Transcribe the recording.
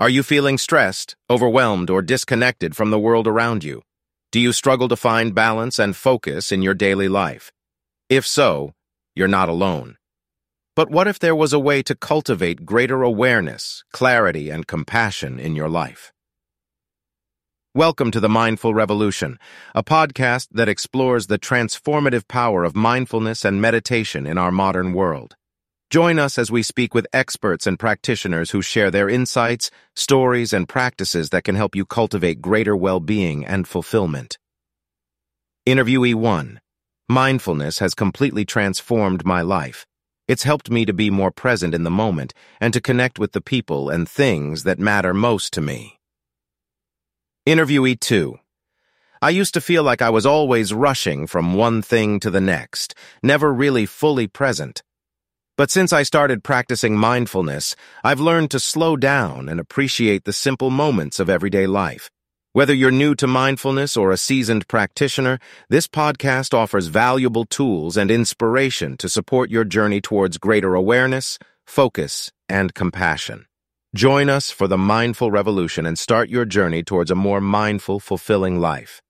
Are you feeling stressed, overwhelmed, or disconnected from the world around you? Do you struggle to find balance and focus in your daily life? If so, you're not alone. But what if there was a way to cultivate greater awareness, clarity, and compassion in your life? Welcome to the Mindful Revolution, a podcast that explores the transformative power of mindfulness and meditation in our modern world. Join us as we speak with experts and practitioners who share their insights, stories, and practices that can help you cultivate greater well-being and fulfillment. Interviewee 1. Mindfulness has completely transformed my life. It's helped me to be more present in the moment and to connect with the people and things that matter most to me. Interviewee 2. I used to feel like I was always rushing from one thing to the next, never really fully present. But since I started practicing mindfulness, I've learned to slow down and appreciate the simple moments of everyday life. Whether you're new to mindfulness or a seasoned practitioner, this podcast offers valuable tools and inspiration to support your journey towards greater awareness, focus, and compassion. Join us for the Mindful Revolution and start your journey towards a more mindful, fulfilling life.